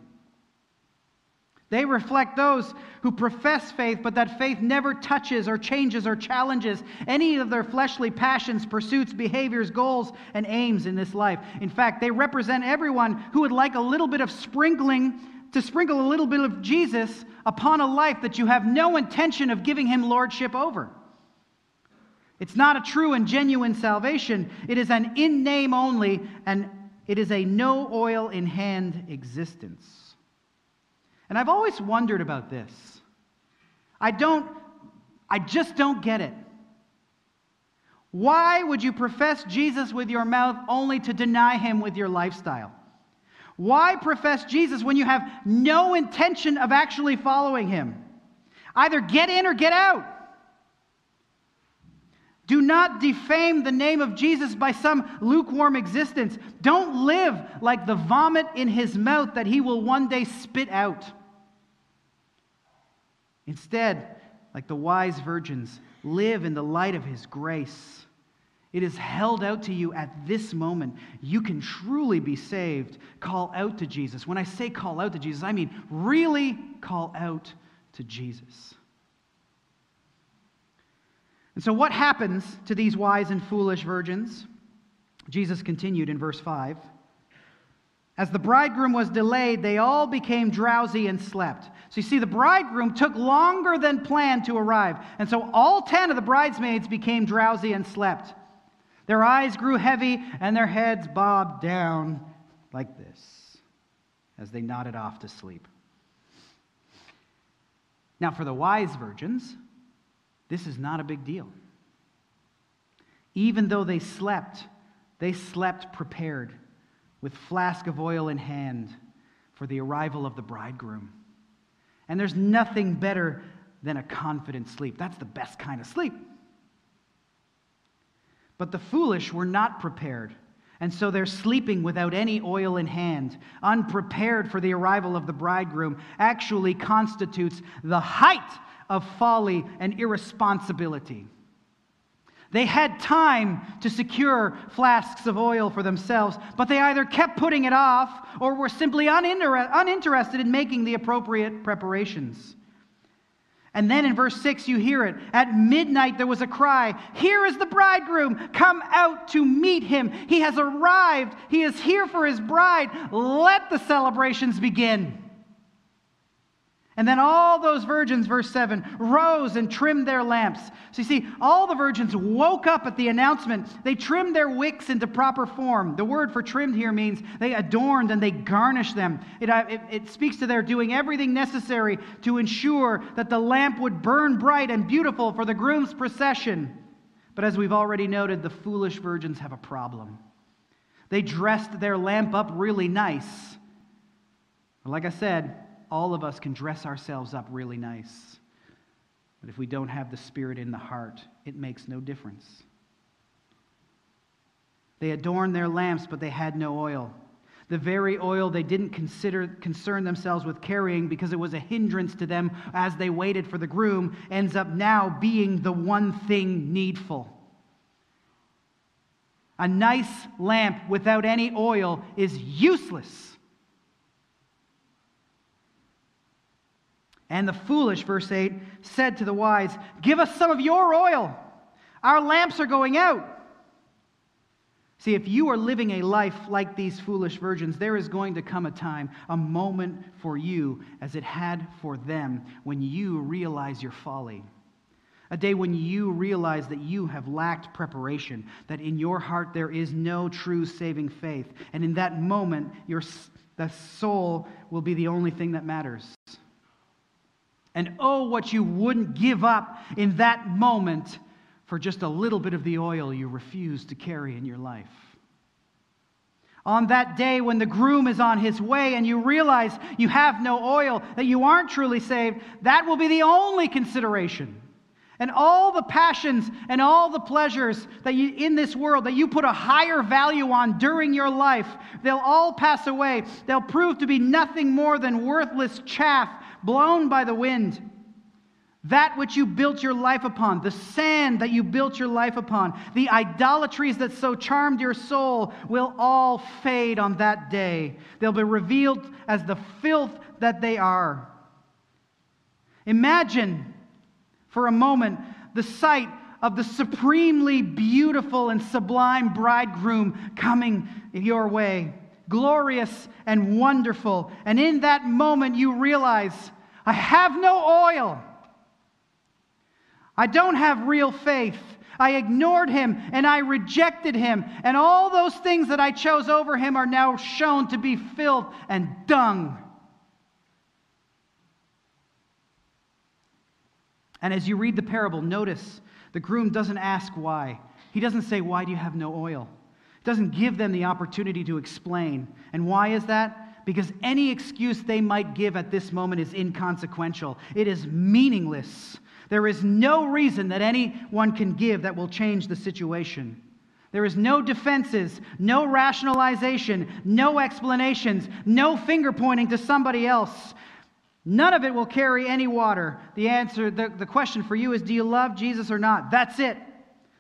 They reflect those who profess faith, but that faith never touches or changes or challenges any of their fleshly passions, pursuits, behaviors, goals, and aims in this life. In fact, they represent everyone who would like a little bit of sprinkling, to sprinkle a little bit of Jesus upon a life that you have no intention of giving him lordship over. It's not a true and genuine salvation, it is an in name only and it is a no oil in hand existence. And I've always wondered about this. I don't, I just don't get it. Why would you profess Jesus with your mouth only to deny him with your lifestyle? Why profess Jesus when you have no intention of actually following him? Either get in or get out. Do not defame the name of Jesus by some lukewarm existence. Don't live like the vomit in his mouth that he will one day spit out. Instead, like the wise virgins, live in the light of his grace. It is held out to you at this moment. You can truly be saved. Call out to Jesus. When I say call out to Jesus, I mean really call out to Jesus. And so, what happens to these wise and foolish virgins? Jesus continued in verse 5. As the bridegroom was delayed, they all became drowsy and slept. So you see, the bridegroom took longer than planned to arrive. And so all ten of the bridesmaids became drowsy and slept. Their eyes grew heavy and their heads bobbed down like this as they nodded off to sleep. Now, for the wise virgins, this is not a big deal. Even though they slept, They slept prepared with flask of oil in hand for the arrival of the bridegroom. And there's nothing better than a confident sleep. That's the best kind of sleep. But the foolish were not prepared. And so they're sleeping without any oil in hand, unprepared for the arrival of the bridegroom, actually constitutes the height of folly and irresponsibility. They had time to secure flasks of oil for themselves, but they either kept putting it off or were simply uninter- uninterested in making the appropriate preparations. And then in verse 6, you hear it. At midnight, there was a cry Here is the bridegroom! Come out to meet him! He has arrived! He is here for his bride! Let the celebrations begin! And then all those virgins, verse 7, rose and trimmed their lamps. So you see, all the virgins woke up at the announcement. They trimmed their wicks into proper form. The word for trimmed here means they adorned and they garnished them. It, uh, it, it speaks to their doing everything necessary to ensure that the lamp would burn bright and beautiful for the groom's procession. But as we've already noted, the foolish virgins have a problem. They dressed their lamp up really nice. But like I said, all of us can dress ourselves up really nice. But if we don't have the Spirit in the heart, it makes no difference. They adorned their lamps, but they had no oil. The very oil they didn't consider, concern themselves with carrying because it was a hindrance to them as they waited for the groom ends up now being the one thing needful. A nice lamp without any oil is useless. And the foolish, verse 8, said to the wise, Give us some of your oil. Our lamps are going out. See, if you are living a life like these foolish virgins, there is going to come a time, a moment for you, as it had for them, when you realize your folly. A day when you realize that you have lacked preparation, that in your heart there is no true saving faith. And in that moment, your, the soul will be the only thing that matters. And oh, what you wouldn't give up in that moment for just a little bit of the oil you refuse to carry in your life. On that day when the groom is on his way and you realize you have no oil, that you aren't truly saved, that will be the only consideration. And all the passions and all the pleasures that you in this world that you put a higher value on during your life, they'll all pass away. They'll prove to be nothing more than worthless chaff blown by the wind. That which you built your life upon, the sand that you built your life upon, the idolatries that so charmed your soul will all fade on that day. They'll be revealed as the filth that they are. Imagine for a moment the sight of the supremely beautiful and sublime bridegroom coming your way, glorious and wonderful. And in that moment, you realize I have no oil. I don't have real faith. I ignored him and I rejected him. And all those things that I chose over him are now shown to be filth and dung. And as you read the parable, notice the groom doesn't ask why. He doesn't say, Why do you have no oil? He doesn't give them the opportunity to explain. And why is that? Because any excuse they might give at this moment is inconsequential. It is meaningless. There is no reason that anyone can give that will change the situation. There is no defenses, no rationalization, no explanations, no finger pointing to somebody else. None of it will carry any water. The answer, the, the question for you is do you love Jesus or not? That's it.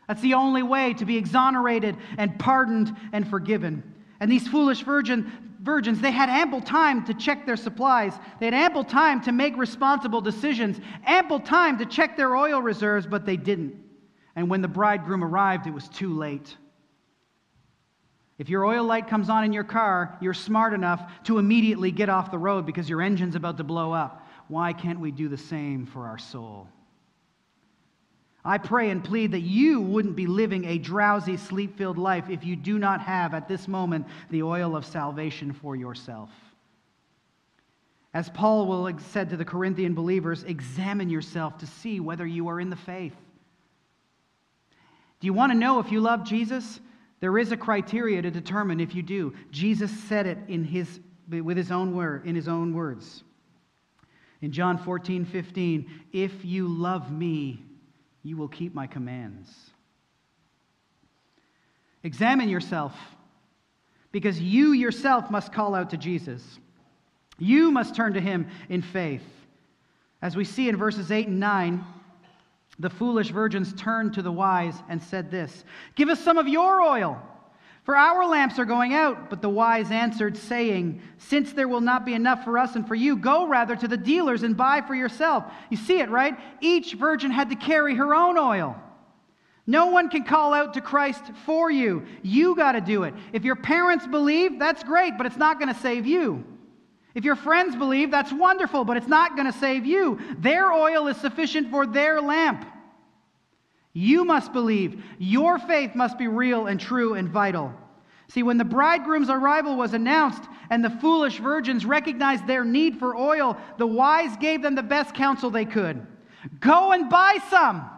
That's the only way to be exonerated and pardoned and forgiven. And these foolish virgin, virgins, they had ample time to check their supplies. They had ample time to make responsible decisions, ample time to check their oil reserves, but they didn't. And when the bridegroom arrived, it was too late. If your oil light comes on in your car, you're smart enough to immediately get off the road because your engine's about to blow up. Why can't we do the same for our soul? I pray and plead that you wouldn't be living a drowsy, sleep filled life if you do not have at this moment the oil of salvation for yourself. As Paul will said to the Corinthian believers, examine yourself to see whether you are in the faith. Do you want to know if you love Jesus? There is a criteria to determine if you do. Jesus said it in his, with his own word, in his own words. In John 14, 15, if you love me, you will keep my commands. Examine yourself, because you yourself must call out to Jesus. You must turn to him in faith. As we see in verses 8 and 9, the foolish virgins turned to the wise and said this Give us some of your oil, for our lamps are going out. But the wise answered, saying, Since there will not be enough for us and for you, go rather to the dealers and buy for yourself. You see it, right? Each virgin had to carry her own oil. No one can call out to Christ for you. You got to do it. If your parents believe, that's great, but it's not going to save you. If your friends believe, that's wonderful, but it's not going to save you. Their oil is sufficient for their lamp. You must believe. Your faith must be real and true and vital. See, when the bridegroom's arrival was announced and the foolish virgins recognized their need for oil, the wise gave them the best counsel they could go and buy some.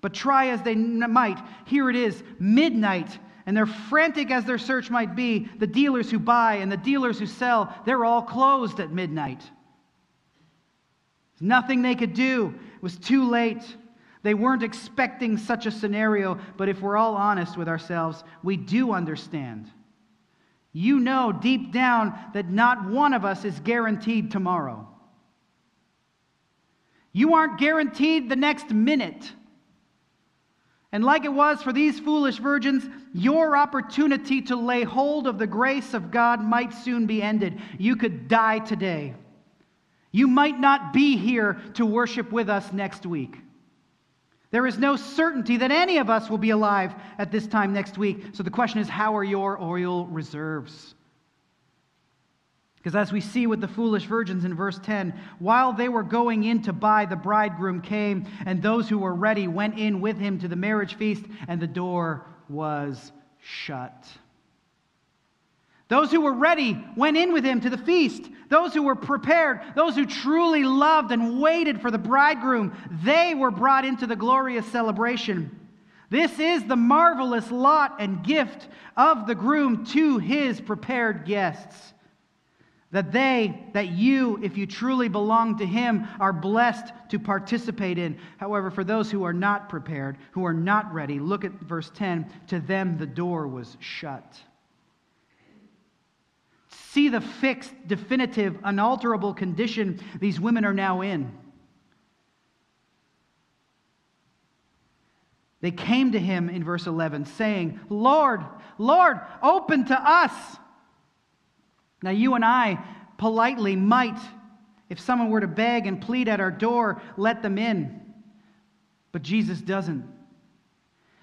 But try as they might, here it is, midnight, and they're frantic as their search might be. The dealers who buy and the dealers who sell, they're all closed at midnight. There's nothing they could do. It was too late. They weren't expecting such a scenario, but if we're all honest with ourselves, we do understand. You know deep down that not one of us is guaranteed tomorrow. You aren't guaranteed the next minute. And like it was for these foolish virgins, your opportunity to lay hold of the grace of God might soon be ended. You could die today. You might not be here to worship with us next week. There is no certainty that any of us will be alive at this time next week. So the question is how are your oil reserves? Because as we see with the foolish virgins in verse 10, while they were going in to buy, the bridegroom came, and those who were ready went in with him to the marriage feast, and the door was shut. Those who were ready went in with him to the feast. Those who were prepared, those who truly loved and waited for the bridegroom, they were brought into the glorious celebration. This is the marvelous lot and gift of the groom to his prepared guests that they, that you, if you truly belong to Him, are blessed to participate in. However, for those who are not prepared, who are not ready, look at verse 10 to them the door was shut. See the fixed, definitive, unalterable condition these women are now in. They came to him in verse 11, saying, Lord, Lord, open to us. Now, you and I politely might, if someone were to beg and plead at our door, let them in. But Jesus doesn't.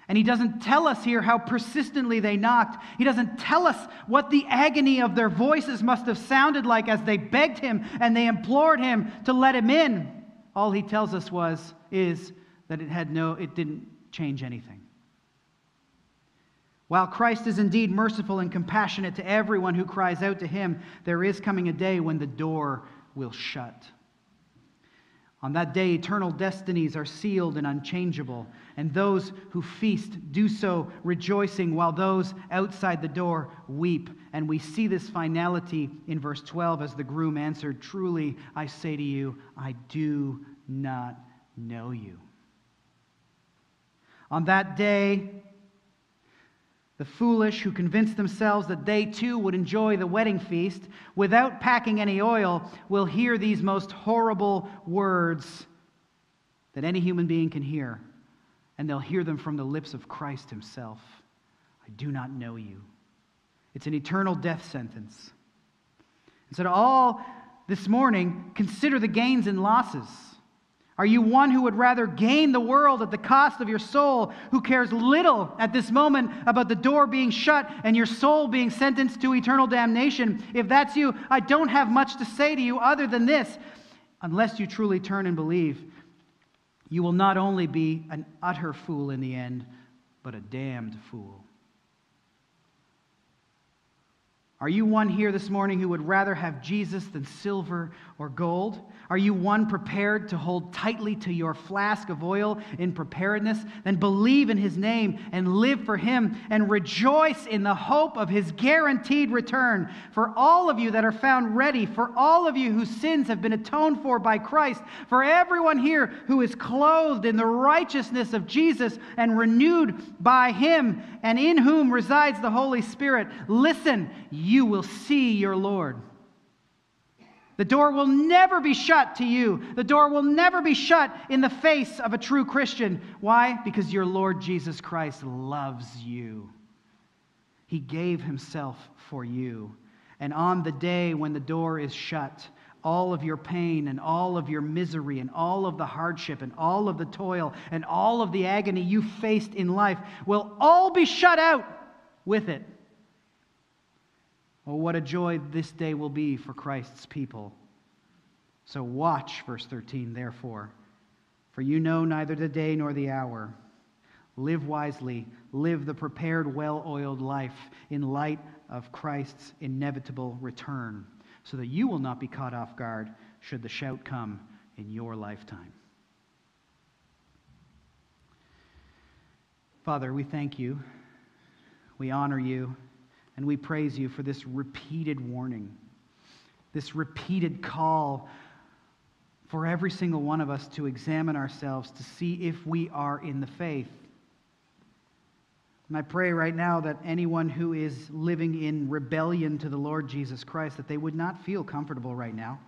And he doesn't tell us here how persistently they knocked. He doesn't tell us what the agony of their voices must have sounded like as they begged him and they implored him to let him in. All he tells us was is that it had no it didn't change anything. While Christ is indeed merciful and compassionate to everyone who cries out to him, there is coming a day when the door will shut. On that day, eternal destinies are sealed and unchangeable, and those who feast do so rejoicing, while those outside the door weep. And we see this finality in verse 12 as the groom answered, Truly, I say to you, I do not know you. On that day, the foolish who convince themselves that they too would enjoy the wedding feast without packing any oil will hear these most horrible words that any human being can hear. And they'll hear them from the lips of Christ himself I do not know you. It's an eternal death sentence. And so, to all this morning, consider the gains and losses. Are you one who would rather gain the world at the cost of your soul, who cares little at this moment about the door being shut and your soul being sentenced to eternal damnation? If that's you, I don't have much to say to you other than this. Unless you truly turn and believe, you will not only be an utter fool in the end, but a damned fool. Are you one here this morning who would rather have Jesus than silver or gold? Are you one prepared to hold tightly to your flask of oil in preparedness? Then believe in his name and live for him and rejoice in the hope of his guaranteed return. For all of you that are found ready, for all of you whose sins have been atoned for by Christ, for everyone here who is clothed in the righteousness of Jesus and renewed by him, and in whom resides the Holy Spirit, listen, you will see your Lord. The door will never be shut to you. The door will never be shut in the face of a true Christian. Why? Because your Lord Jesus Christ loves you. He gave himself for you. And on the day when the door is shut, all of your pain and all of your misery and all of the hardship and all of the toil and all of the agony you faced in life will all be shut out with it. Oh, what a joy this day will be for Christ's people. So watch, verse 13, therefore, for you know neither the day nor the hour. Live wisely, live the prepared, well oiled life in light of Christ's inevitable return, so that you will not be caught off guard should the shout come in your lifetime. Father, we thank you. We honor you. And we praise you for this repeated warning, this repeated call for every single one of us to examine ourselves to see if we are in the faith. And I pray right now that anyone who is living in rebellion to the Lord Jesus Christ, that they would not feel comfortable right now,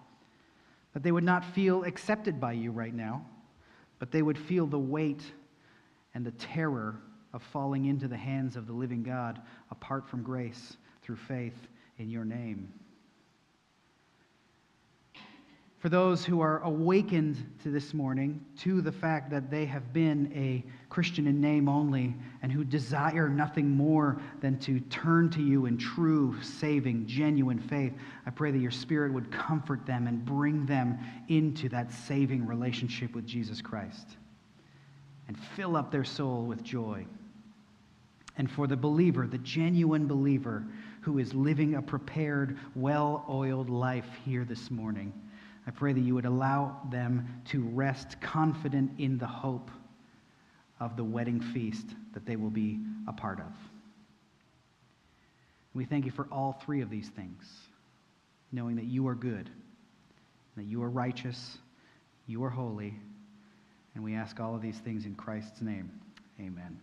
that they would not feel accepted by you right now, but they would feel the weight and the terror of falling into the hands of the living God apart from grace through faith in your name. For those who are awakened to this morning, to the fact that they have been a Christian in name only, and who desire nothing more than to turn to you in true, saving, genuine faith, I pray that your Spirit would comfort them and bring them into that saving relationship with Jesus Christ and fill up their soul with joy and for the believer, the genuine believer who is living a prepared, well oiled life here this morning. I pray that you would allow them to rest confident in the hope of the wedding feast that they will be a part of. We thank you for all three of these things, knowing that you are good, that you are righteous, you are holy, and we ask all of these things in Christ's name. Amen.